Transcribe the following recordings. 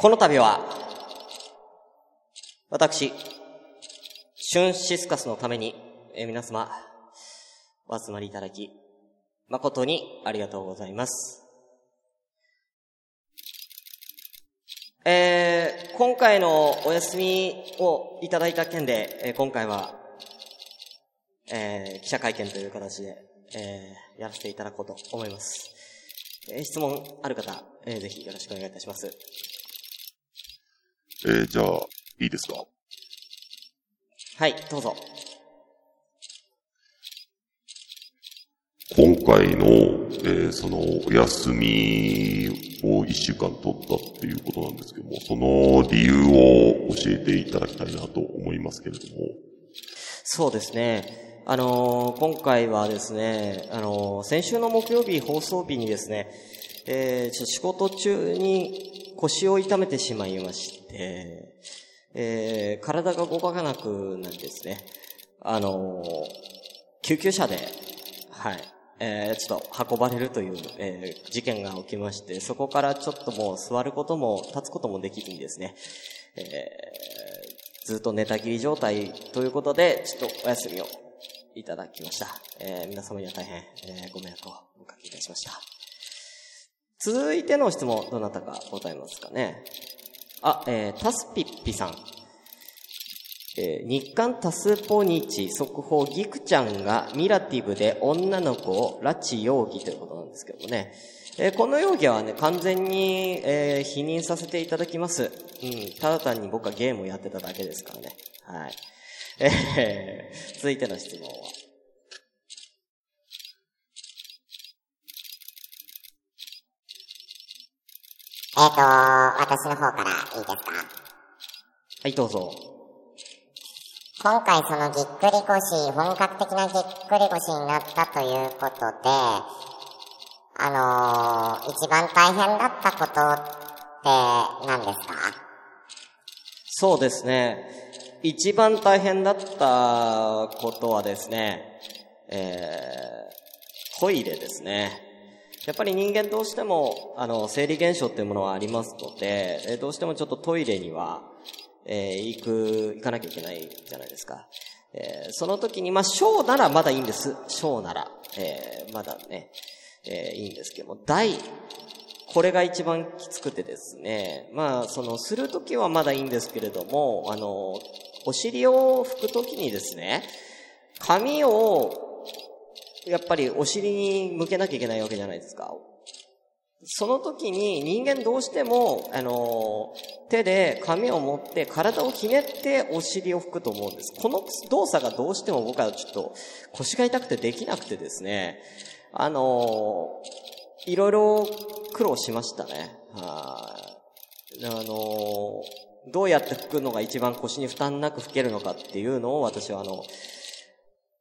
この度は、私、シュンシスカスのために、え皆様、お集まりいただき、誠にありがとうございます。えー、今回のお休みをいただいた件で、えー今回は、えー記者会見という形で、えーやらせていただこうと思います。えー質問ある方、えーぜひよろしくお願いいたします。えー、じゃあ、いいですか？はい、どうぞ。今回の、えーその、お休みを一週間取ったっていうことなんですけども、その理由を教えていただきたいなと思いますけれども、そうですね。あのー今回はですね、あのー先週の木曜日放送日にですね、えー仕事中に腰を痛めてしまいまして、えー体が動かなくなりですね、あの救急車で、はい、えーちょっと運ばれるという、えー事件が起きまして、そこからちょっともう座ることも立つこともできずにですね、えーずっと寝たきり状態ということで、ちょっとお休みをいただきました。えー皆様には大変、えーご迷惑をおかけいたしました。続いての質問、どなたか答えますかね。あ、えータスピッピさん。えー日刊タスポニチ速報ギクちゃんがミラティブで女の子を拉致容疑ということなんですけどもね。えーこの容疑はね、完全に、えー否認させていただきます。うん、ただ単に僕はゲームをやってただけですからね。はい。えー続いての質問は。えっ、と、私の方からいいですか？はい、どうぞ。今回そのぎっくり腰、本格的なぎっくり腰になったということで、あのー、一番大変だったことって何ですか？そうですね。一番大変だったことはですね、えー、トイレですね。やっぱり人間どうしても、あの、生理現象っていうものはありますので、えどうしてもちょっとトイレには、えー行く、行かなきゃいけないじゃないですか。えーその時に、まあ、小ならまだいいんです。小なら。えーまだね、えいいんですけども、大、これが一番きつくてですね。まあ、その、するときはまだいいんですけれども、あの、お尻を拭くときにですね、髪を、やっぱりお尻に向けなきゃいけないわけじゃないですか。その時に人間どうしても、あの、手で髪を持って体をひねってお尻を拭くと思うんです。この動作がどうしても僕はちょっと腰が痛くてできなくてですね、あの、いろいろ苦労しましたね。はい。あの、どうやって拭くのが一番腰に負担なく拭けるのかっていうのを私はあの、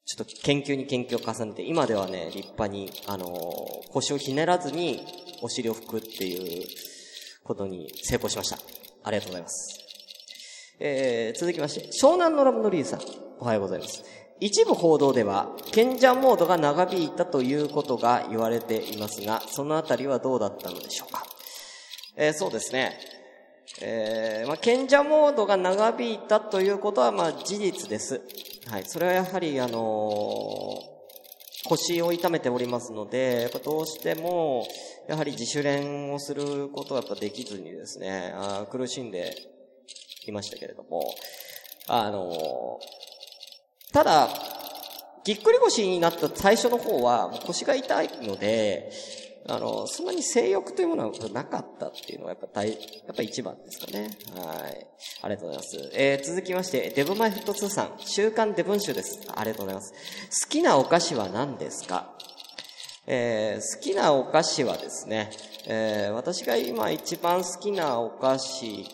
ちょっと研究に研究を重ねて、今ではね、立派に、あのー腰をひねらずにお尻を拭くっていうことに成功しました。ありがとうございます。えー、続きまして、湘南のラブのリーさん、おはようございます。一部報道では、賢者モードが長引いたということが言われていますが、そのあたりはどうだったのでしょうか。えー、そうですね。えー、まあ、賢者モードが長引いたということは、まあ、事実です。はい。それはやはり、あの腰を痛めておりますので、やっぱどうしても、やはり自主練をすることはやっぱできずにですね、あ苦しんでいましたけれども、あのただ、ぎっくり腰になった最初の方は、腰が痛いので、あの、そんなに性欲というものはなかったっていうのはやっぱ大、やっぱ一番ですかね。はい。ありがとうございます。えー、続きまして、デブマイフット2さん、週刊デブン集です。ありがとうございます。好きなお菓子は何ですか？えー、好きなお菓子はですね、えー、私が今一番好きなお菓子、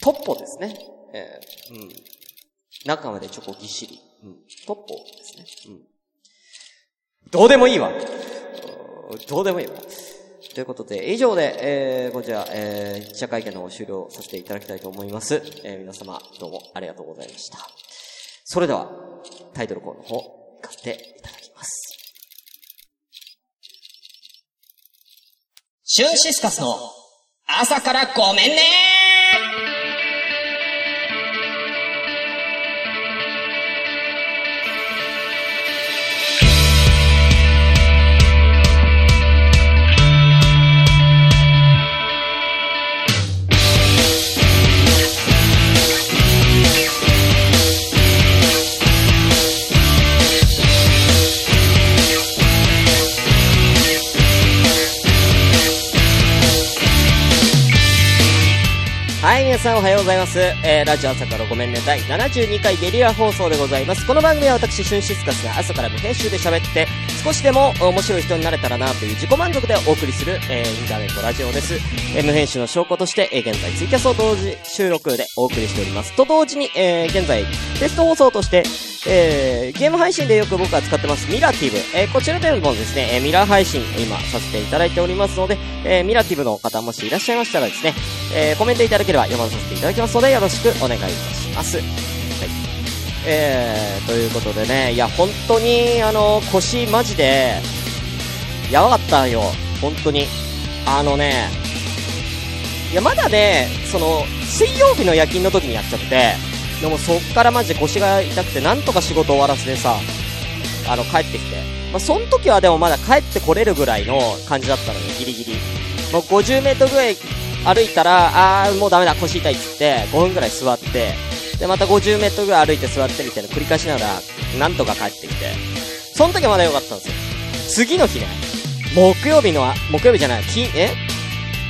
トッポですね。えー、うん。中までチョコぎっしり。うん。トッポですね。うん。どうでもいいわ。どうでもいいわ。ということで、以上で、えー、こちら、えー、記者会見の方終了させていただきたいと思います。えー、皆様、どうもありがとうございました。それでは、タイトルコールの方、行かせていただきます。シュンシスカスの朝からごめんねさんおはようございます。えー、ラジオ朝からごめんね、第72回ゲリラ放送でございます。この番組は私、シュンシスカスが朝から無編集で喋って、少しでも面白い人になれたらなという自己満足でお送りする、えー、インターネットラジオです。えー、無編集の証拠として、えー、現在ツイキャスを同時収録でお送りしております。と同時に、えー、現在、テスト放送として、えー、ゲーム配信でよく僕が使ってますミラティブ。えー、こちらでもですね、え、ミラー配信今させていただいておりますので、え、ミラティブの方もしいらっしゃいましたらですね、え、コメントいただければ読ませていただきますので、よろしくお願いいたします。はい。えー、ということでね、いや、本当に、あの、腰マジで、やばかったよ。本当に。あのね、いや、まだね、その、水曜日の夜勤の時にやっちゃって、でもそっからマジで腰が痛くて、なんとか仕事終わらせてさ、あの、帰ってきて。まあ、その時はでもまだ帰ってこれるぐらいの感じだったのよ、ギリギリ。もう50メートルぐらい歩いたら、あー、もうダメだ、腰痛いっつって、5分ぐらい座って、で、また50メートルぐらい歩いて座ってみたいな繰り返しながら、なんとか帰ってきて。その時はまだ良かったんですよ。次の日ね、木曜日の、木曜日じゃない、金、え？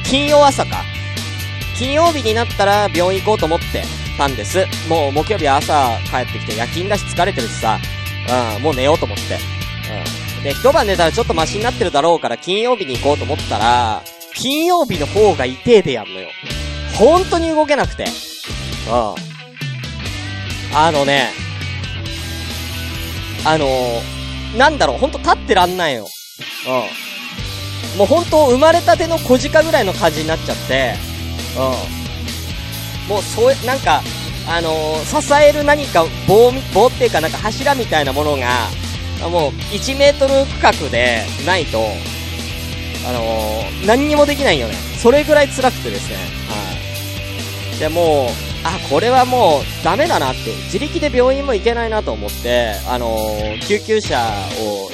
金曜朝か。金曜日になったら病院行こうと思ってたんです。もう木曜日朝帰ってきて夜勤だし疲れてるしさ、うん、もう寝ようと思って。うん。で、一晩寝たらちょっとマシになってるだろうから金曜日に行こうと思ったら、金曜日の方が痛えでやんのよ。本当に動けなくて。うん。あのね、あのー、なんだろう、ほんと立ってらんないよ。うん。もうほんと生まれたての小鹿ぐらいの感じになっちゃって、うん。もうそう、なんか、あのー、支える何か棒、棒っていうかなんか柱みたいなものが、もう1メートル区画でないと、あのー、何にもできないよね。それぐらい辛くてですね。はい。で、もう、あ、これはもうダメだなって、自力で病院も行けないなと思って、あのー、救急車を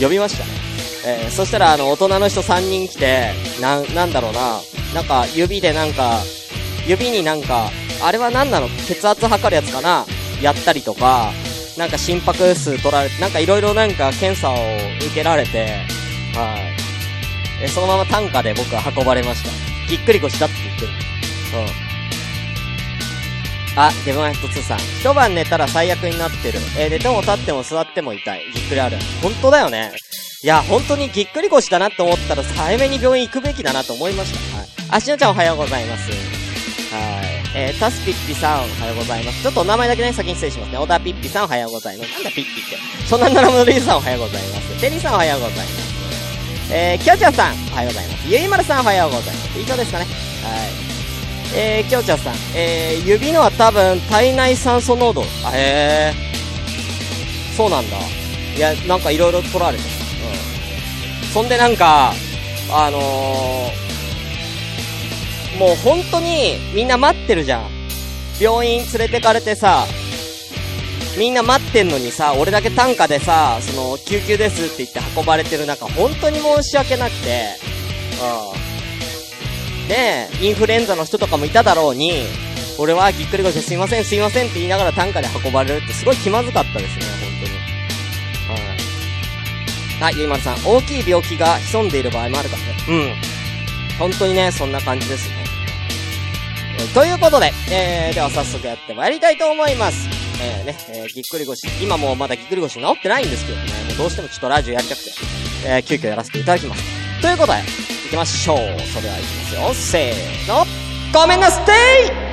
呼びましたね。えー、そしたらあの、大人の人3人来て、な、なんだろうな、なんか指でなんか、指になんか、あれは何なの？血圧測るやつかな？やったりとか、なんか心拍数取られて、なんかいろいろなんか検査を受けられて、はい。え、そのまま担架で僕は運ばれました。ぎっくり腰だって言ってる。うん。あ、デブマイト2さん。一晩寝たら最悪になってる。えー寝ても立っても座っても痛い。ぎっくりある。本当だよね。いや、本当にぎっくり腰だなって思ったら、早めに病院行くべきだなと思いました。はい。あしのちゃんおはようございます。はい。えー、タスピッピさんおはようございます。ちょっとお名前だけね、先に失礼しますね。小田ピッピさんおはようございます。なんだピッピって。そんなナラムのリーさんおはようございます。テリーさんおはようございます。えー、キョチャさんおはようございます。ゆいまるさんおはようございます。以上ですかね。はい。えー、キョチャさん、えー、指のは多分体内酸素濃度。あ、へー。そうなんだ。いや、なんかいろいろ取られてうん。そんでなんか、あのー、もう本当にみんな待ってるじゃん。病院連れてかれてさ、みんな待ってんのにさ、俺だけ担架でさ、その、救急ですって言って運ばれてる中、本当に申し訳なくて、うん。で、インフルエンザの人とかもいただろうに、俺はぎっくり腰ですいません、すいませんって言いながら担架で運ばれるってすごい気まずかったですね、本当に。はい。あ、ゆいまるさん、大きい病気が潜んでいる場合もあるからね。うん。本当にね、そんな感じですね。えーということで、えー、では早速やってまいりたいと思います。えー、ね、えー、ぎっくり腰。今もうまだぎっくり腰治ってないんですけどね、もうどうしてもちょっとラジオやりたくて、えー、急遽やらせていただきます。ということで、行きましょう。それでは行きますよ。せーの。ごめんなステイ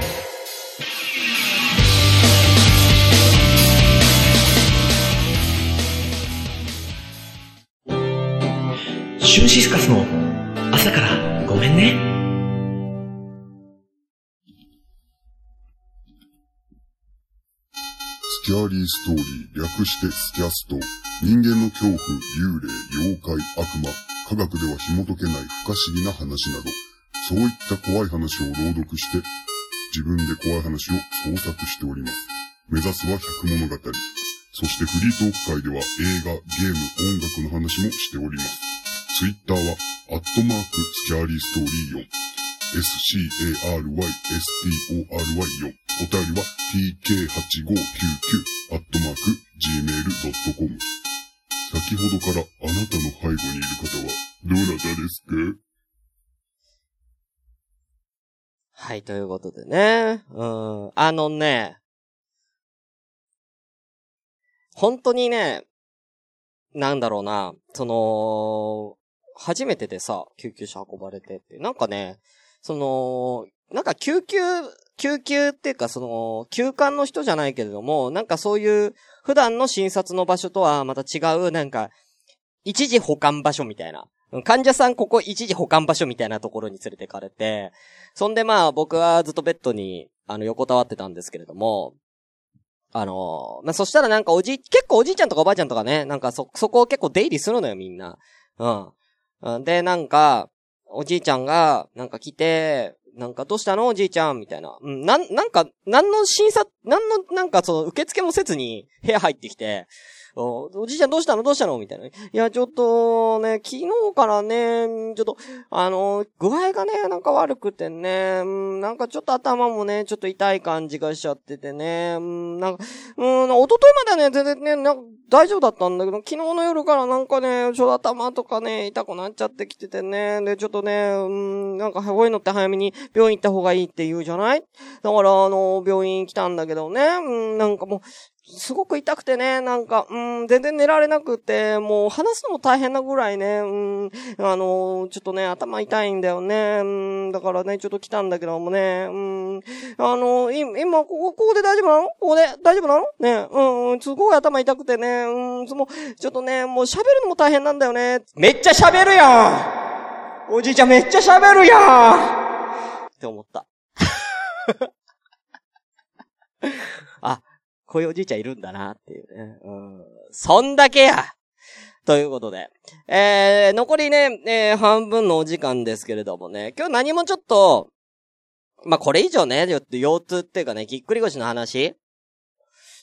シュンシスカスの朝からめんね。スキャーリーストーリー、略してスキャスト。人間の恐怖、幽霊、妖怪、悪魔、科学では紐解けない不可思議な話など、そういった怖い話を朗読して、自分で怖い話を創作しております。目指すは百物語。そしてフリートーク会では映画、ゲーム、音楽の話もしております。ツイッターは、アットマーク、スキャーリーストーリー4。s-c-a-r-y-s-t-o-r-y4。お便りは tk8599 アットマーク gmail.com。先ほどからあなたの背後にいる方はどなたですか？はい、ということでね。うん。あのね、本当にね、なんだろうな、その、初めてでさ、救急車運ばれてって、なんかね、その、なんか救急、救急っていうかその、休館の人じゃないけれども、なんかそういう、普段の診察の場所とはまた違う、なんか、一時保管場所みたいな。患者さんここ一時保管場所みたいなところに連れてかれて、そんでまあ僕はずっとベッドに、あの横たわってたんですけれども、あのまあそしたらなんかおじ、結構おじいちゃんとかおばあちゃんとかね、なんかそ、そこを結構出入りするのよみんな。うん。で、なんか、おじいちゃんが、なんか来て、なんかどうしたの？おじいちゃん。みたいな。うん、なん、なんか、なんの審査、なんの、なんかその受付もせずに部屋入ってきて、おじいちゃんどうしたの？どうしたの？みたいな。いや、ちょっとね、昨日からね、ちょっと、あの、具合がね、なんか悪くてね、なんかちょっと頭もね、ちょっと痛い感じがしちゃっててね、なんか、うん、一昨日まではね、全然ね、なんか大丈夫だったんだけど、昨日の夜からなんかね、ちょっと頭とかね、痛くなっちゃってきててね、で、ちょっとね、うん、なんか、こういうのって早めに病院行った方がいいって言うじゃない？だから、あの、病院来たんだけどね、うん、なんかもう、すごく痛くてね、なんか、うん、全然寝られなくて、もう話すのも大変なぐらいね、うん、あの、ちょっとね、頭痛いんだよね、うん、だからね、ちょっと来たんだけどもね、うん、あの、い今、ここ、ここで大丈夫なの？ここで？大丈夫なの？ね、うん、うん、すごい頭痛くてね、うん、その、ちょっとね、もう喋るのも大変なんだよね。めっちゃ喋るやん！おじいちゃんめっちゃ喋るやん！って思った。こういうおじいちゃんいるんだなっていうね。うん。そんだけやということで。えー、残りね、えー、半分のお時間ですけれどもね、今日何もちょっと、まあ、これ以上ね、腰痛っていうかね、ぎっくり腰の話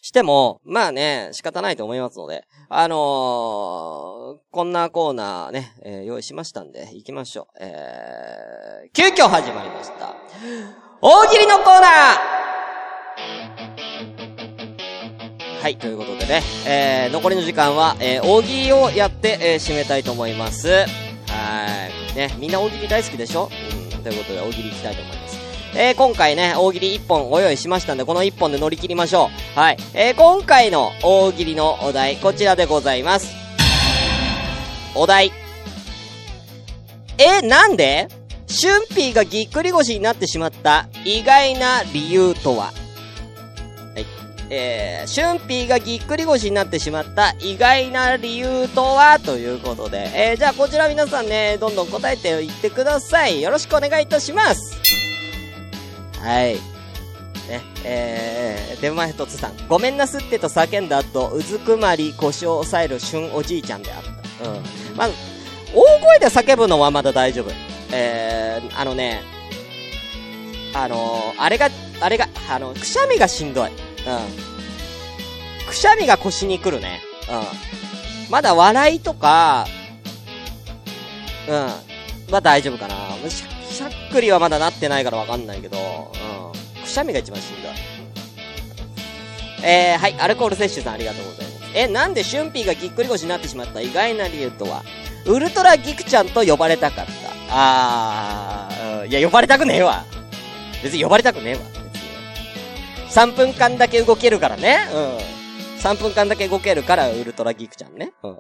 しても、まあね、仕方ないと思いますので、あのー、こんなコーナーね、えー用意しましたんで、行きましょう。えー、急遽始まりました。大喜利のコーナーはい、ということでね、えー、残りの時間は、えー、大喜利をやって、えー、締めたいと思います。はい。ね、みんな大喜利大好きでしょ？うん、ということで大喜利いきたいと思います。えー、今回ね、大喜利1本ご用意しましたんで、この1本で乗り切りましょう。はい。えー、今回の大喜利のお題、こちらでございます。お題。え、なんで？シュンピーがぎっくり腰になってしまった意外な理由とは？えー、シュンピーがぎっくり腰になってしまった意外な理由とは？ということで、えー、じゃあこちら皆さんね、どんどん答えていってください。よろしくお願いいたします。はい。ね、えー、デブマヘトツさん。ごめんなすってと叫んだ後、うずくまり腰を押さえる旬おじいちゃんであった。うん。まず、大声で叫ぶのはまだ大丈夫。えー、あのね、あのー、あれが、あれが、あの、くしゃみがしんどい。うん。くしゃみが腰に来るね。うん。まだ笑いとか、うん。は大丈夫かな。しゃしゃっくりはまだなってないからわかんないけど、うん。くしゃみが一番しんどい。えー、はい、アルコール摂取さんありがとうございます。え、なんでシュンピーがぎっくり腰になってしまった？意外な理由とは、ウルトラギクちゃんと呼ばれたかった。あー、うんいや、呼ばれたくねえわ。別に呼ばれたくねえわ。別に。3分間だけ動けるからね。うん。3分間だけ動けるから、ウルトラギークちゃんね。うん。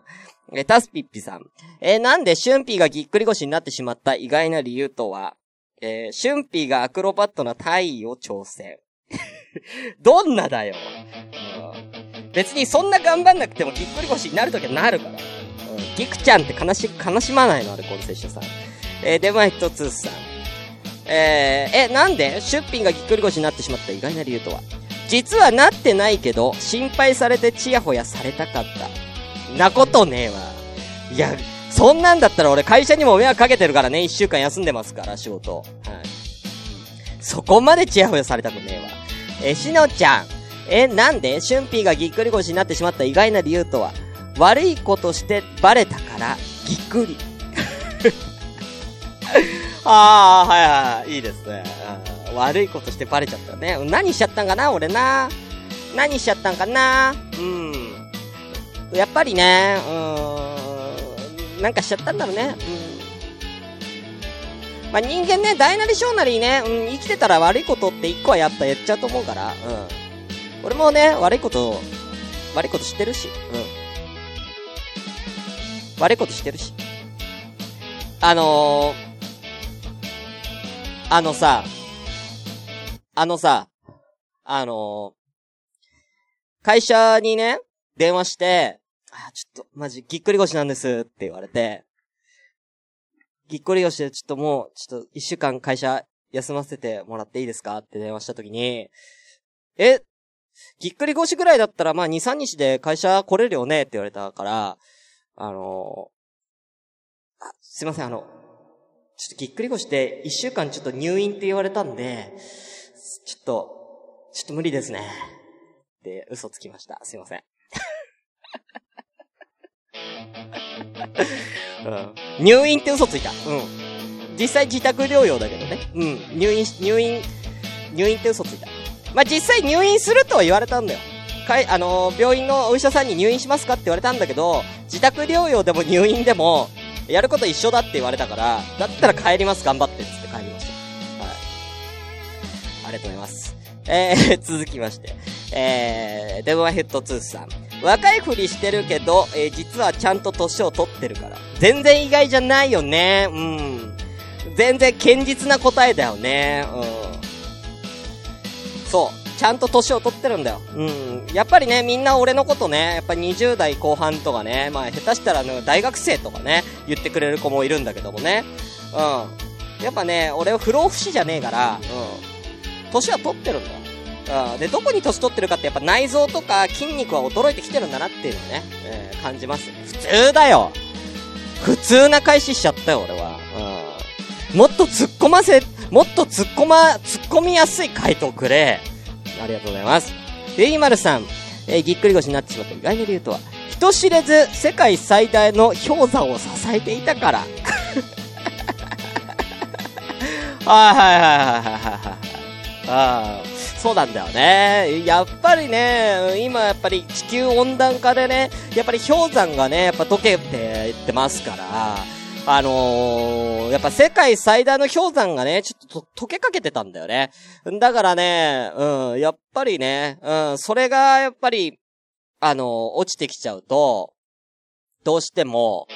え、タスピッピさん。え、なんでシュンピーがぎっくり腰になってしまった意外な理由とは、えーシュンピーがアクロバットな体位を挑戦。どんなだよ。うん別にそんな頑張んなくてもぎっくり腰になるときはなるから。うん、ギクちゃんって悲し、悲しまないの？アルコール摂取さん。えー、デマイトツーさん。えー、え、なんで？しゅんぴーがぎっくり腰になってしまった意外な理由とは実はなってないけど、心配されてチヤホヤされたかった。なことねえわ。いや、そんなんだったら俺会社にも迷惑かけてるからね、一週間休んでますから、仕事。はい。そこまでチヤホヤされたくねえわ。え、しのちゃん。え、なんで？しゅんぴーがぎっくり腰になってしまった意外な理由とは悪いことしてバレたから、ぎっくり。ああ、はいはいい。いですね。悪いことしてバレちゃったね。何しちゃったんかな俺な。何しちゃったんかなうん。やっぱりね、うん。なんかしちゃったんだろうね。うん。まあ、人間ね、大なり小なりね、うん、生きてたら悪いことって一個はやった、やっちゃうと思うから、うん。俺もね、悪いこと、悪いこと知ってるし、うん。悪いこと知ってるし。あのー、あのさ、あのさ、あのー、会社にね、電話して、あ、ちょっと、マジ、ぎっくり腰なんですって言われて、ぎっくり腰でちょっともう、ちょっと一週間会社休ませてもらっていいですかって電話した時に、え、ぎっくり腰ぐらいだったらまあ2、3日で会社来れるよねって言われたから、あのーあ、すいません、あの、ちょっとぎっくり腰で一週間ちょっと入院って言われたんで、ちょっと、ちょっと無理ですね。って嘘つきました。すいません。うん、入院って嘘ついた。うん。実際自宅療養だけどね。うん。入院し、入院、入院って嘘ついた。まあ、実際入院するとは言われたんだよ。かい、あのー病院のお医者さんに入院しますかって言われたんだけど、自宅療養でも入院でも、やること一緒だって言われたから、だったら帰ります、頑張って、つって帰りました。はい。ありがとうございます。えー、続きまして。えー、デブマヘッドツースさん。若いふりしてるけど、えー、実はちゃんと年を取ってるから。全然意外じゃないよね。うん。全然堅実な答えだよね。うん。そう。ちゃんと年を取ってるんだよ。うん。やっぱりね、みんな俺のことね、やっぱ20代後半とかね、まあ下手したらね、大学生とかね、言ってくれる子もいるんだけどもね。うん。やっぱね、俺は不老不死じゃねえから、うん。年は取ってるんだよ。うん。で、どこに年取ってるかってやっぱ内臓とか筋肉は衰えてきてるんだなっていうのをね、えー感じます。普通だよ普通な返ししちゃったよ、俺は。うん。もっと突っ込ませ、もっと突っ込ま、突っ込みやすい回答くれ。ありがとうございます。ゆいまるさん、えーぎっくり腰になってしまった意外な理由とは、人知れず世界最大の氷山を支えていたから。はいはいはいはいはいはいはい。ああ、そうなんだよね。やっぱりね、今やっぱり地球温暖化でね、やっぱり氷山がね、やっぱ溶けていってますから、あのー、やっぱ世界最大の氷山がね、ちょっと溶けかけてたんだよね。だからね、うん、やっぱりね、うん、それがやっぱり、あのー落ちてきちゃうと、どうしても、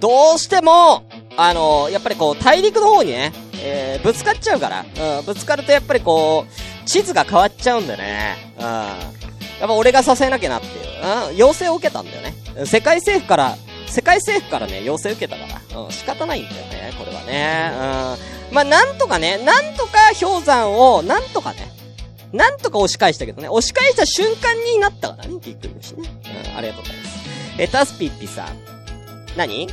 どうしても、あのーやっぱりこう、大陸の方にね、えー、ぶつかっちゃうから、うん、ぶつかるとやっぱりこう、地図が変わっちゃうんだよね。うん。やっぱ俺が支えなきゃなっていう、うん、要請を受けたんだよね。世界政府から、世界政府からね、要請受けたから、うん、仕方ないんだよね、これはね。うん。まあ、なんとかね、なんとか氷山を、なんとかね、なんとか押し返したけどね、押し返した瞬間になったからね、びっくりしね。うん、ありがとうございます。え、タスピッピさん。何？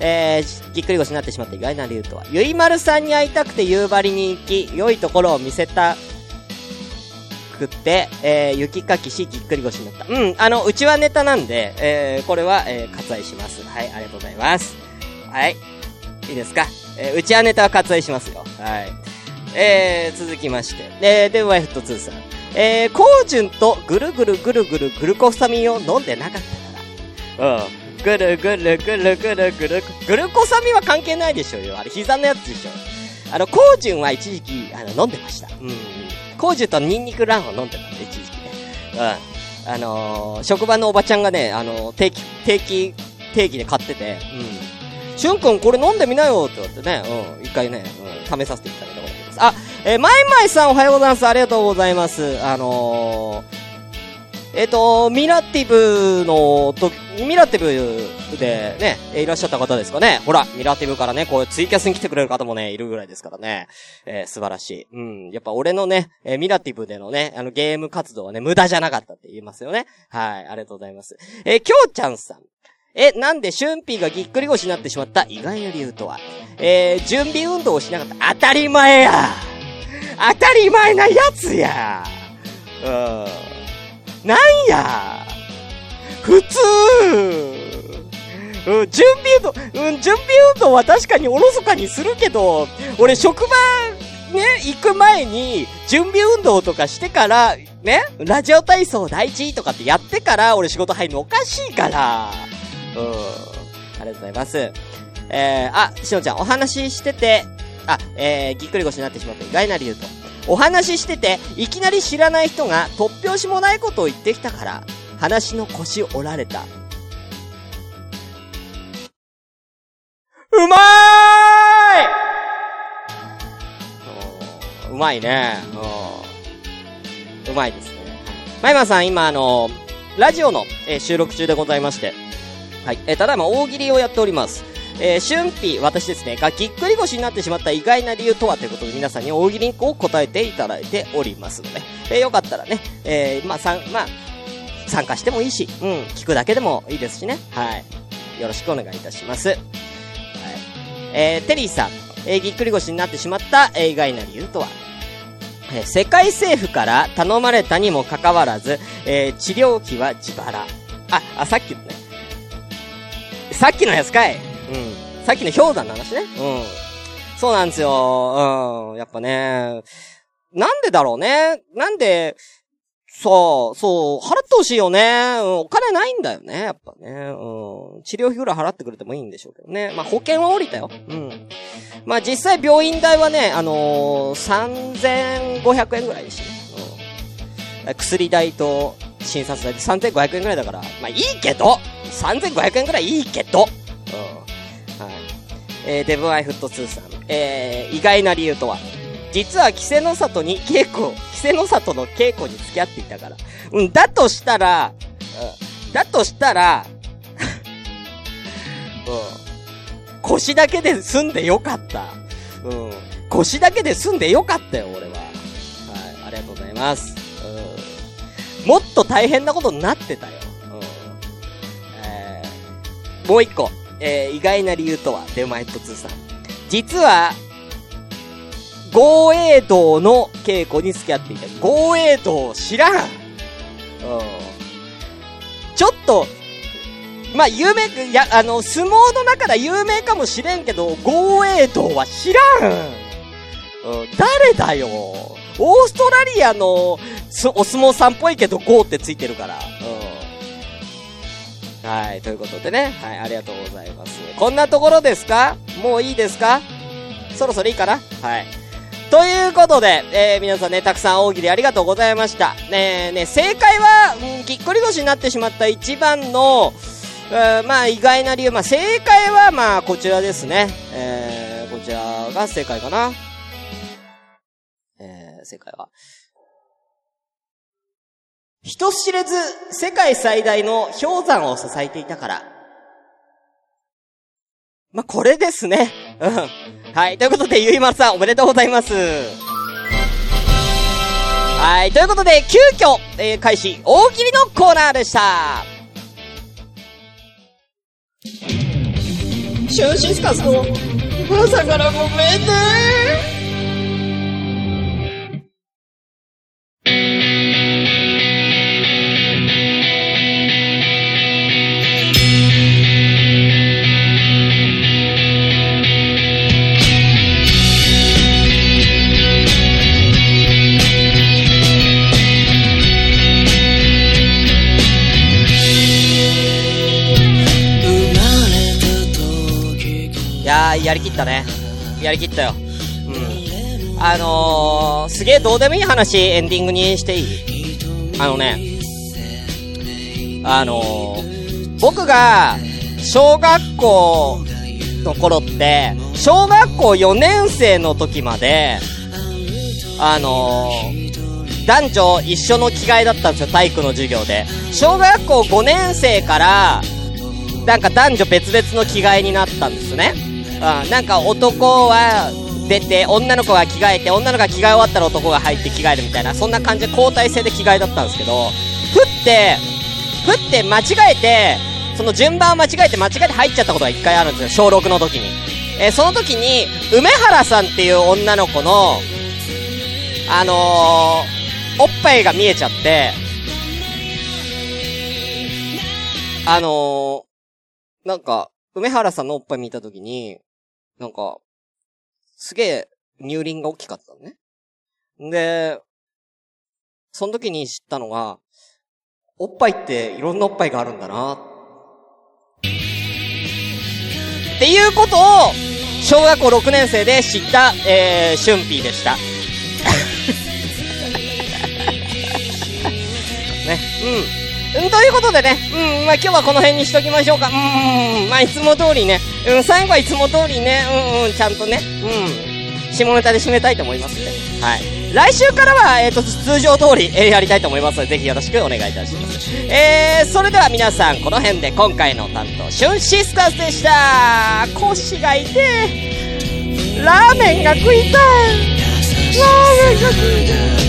えー、ぎっくり腰になってしまった意外な理由とは、ゆいまるさんに会いたくて夕張に行き、良いところを見せたくって、えー、雪かきしぎっくり腰になった。うん、あの、うちはネタなんで、えー、これは、えー、割愛します。はい、ありがとうございます。はい。いいですか？えー、うちはネタは割愛しますよ。はい。えー、続きまして。えー、で、ワイフット2さん。えー、コージュンとぐるぐるぐるぐるグルコサミンを飲んでなかったから。うん。ぐるぐるぐるぐるぐる。グルコサミンは関係ないでしょうよ。あれ、膝のやつでしょ。あの、コージュンは一時期、あの、飲んでました。うん。コージュとニンニクランを飲んでたんで、一時期ね。うん。あのー、職場のおばちゃんがね、あのー、定期、定期、定期で買ってて、うん。しゅんくんこれ飲んでみなよって言ってね、うん。一回ね、うん。試させていただいたことあります。あ、えー、マイマイさんおはようございます。ありがとうございます。あのー、えっ、と、ミラティブの、と、ミラティブでね、いらっしゃった方ですかね。ほら、ミラティブからね、こうツイキャスに来てくれる方もね、いるぐらいですからね。えー素晴らしい。うん。やっぱ俺のね、えーミラティブでのね、あのゲーム活動はね、無駄じゃなかったって言いますよね。はい、ありがとうございます。えーきょうちゃんさん。え、なんで、春ーがぎっくり腰になってしまった？意外な理由とはえー、準備運動をしなかった。当たり前や当たり前なやつやうん。なんや？普通うん、準備運動、うん、準備運動は確かにおろそかにするけど、俺職場、ね、行く前に、準備運動とかしてから、ね、ラジオ体操第一とかってやってから、俺仕事入るのおかしいから。うん。ありがとうございます。えー、あ、しのちゃん、お話ししてて、あ、えー、ぎっくり腰になってしまった意外な理由と。お話ししてて、いきなり知らない人が突拍子もないことを言ってきたから、話の腰折られた。うまーいうまいね。うまいですね。まいまさん、今あのラジオの、えー、収録中でございまして、はい、えー、ただいま大喜利をやっております。えー、春季、私ですね、がぎっくり腰になってしまった意外な理由とはということで皆さんに大喜利を答えていただいておりますので、えー、よかったらね、えー、まあ、さん、まあ、参加してもいいし、うん、聞くだけでもいいですしね。はい。よろしくお願いいたします。はい。えー、テリーさん、えー、ぎっくり腰になってしまった、えー、意外な理由とは？えー、世界政府から頼まれたにもかかわらず、えー、治療費は自腹。あ、あ、さっきのね。さっきのやつかい。うん。さっきの氷山の話ね。うん。そうなんですよ。うん。やっぱね、なんでだろうね。なんで、そう、そう、払ってほしいよね。うん、お金ないんだよね、やっぱね。うん。治療費ぐらい払ってくれてもいいんでしょうけどね。まあ、保険は降りたよ。うん。まあ、実際病院代はね、あのー、3500円ぐらいでしね。うん。薬代と診察代で3500円ぐらいだから、まあ、いいけど !3500 円ぐらいいいけどうん。えー、デブワイフット2さん。えー、意外な理由とは？実は、稀勢の里に稽古、稀勢の里の稽古に付き合っていたから。うん、だとしたら、うん、だとしたら、うん、腰だけで済んでよかった。うん、腰だけで済んでよかったよ、俺は。はい、ありがとうございます。うん、もっと大変なことになってたよ。うん、えー、もう一個、えー、意外な理由とは、デマイト2さん。実は、豪栄道の稽古に付き合っていた。豪栄道知らんうん。ちょっと、まあ、有名、いや、あの、相撲の中では有名かもしれんけど、豪栄道は知らんうん、誰だよオーストラリアの、お相撲さんっぽいけど、豪ってついてるから。はい、ということでね。はい、ありがとうございます。こんなところですか？もういいですか？そろそろいいかな？はい。ということで、えー、皆さんね、たくさん大喜利ありがとうございました。ねね、正解は、うん、ぎっくり腰になってしまった一番の、えー、まあ、意外な理由。まあ、正解は、まあ、こちらですね。えー、こちらが正解かな。えー、正解は。人知れず、世界最大の氷山を支えていたから。まあ、これですね。うん。はい。ということで、ゆいまるさん、おめでとうございます。はい。ということで、急遽、えー、開始、大喜利のコーナーでした。シュンシスカスの、朝からごめんねやりきったね。やりきったよ。うん。あのー、すげえどうでもいい話エンディングにしていい？あのね、あのー、僕が、小学校の頃って、小学校4年生の時まで、あのー、男女一緒の着替えだったんですよ、体育の授業で。小学校5年生から、なんか男女別々の着替えになったんですね。うん、なんか男は出て、女の子が着替えて、女の子が着替え終わったら男が入って着替えるみたいな、そんな感じで交代制で着替えだったんですけど、ふって、ふって間違えて、その順番を間違えて間違えて入っちゃったことが一回あるんですよ、小6の時に。えーその時に、梅原さんっていう女の子の、あのー、おっぱいが見えちゃって、あのー、なんか、梅原さんのおっぱい見た時に、なんか、すげえ乳輪が大きかったのね。で、その時に知ったのが、おっぱいっていろんなおっぱいがあるんだな。っていうことを、小学校6年生で知った、えー、シュンピーでした。ね、うん。うん、ということでね、うん、まあ今日はこの辺にしときましょうか。うん、まあいつも通りね、うん、最後はいつも通りね、うん、うん、ちゃんとね、うん、下ネタで締めたいと思います。はい。来週からは、えっ、と、通常通り、えーやりたいと思いますので、ぜひよろしくお願いいたします。えー、それでは皆さん、この辺で今回の担当、シュンシスカスでした腰が痛いラーメンが食いたいラーメンが食いたい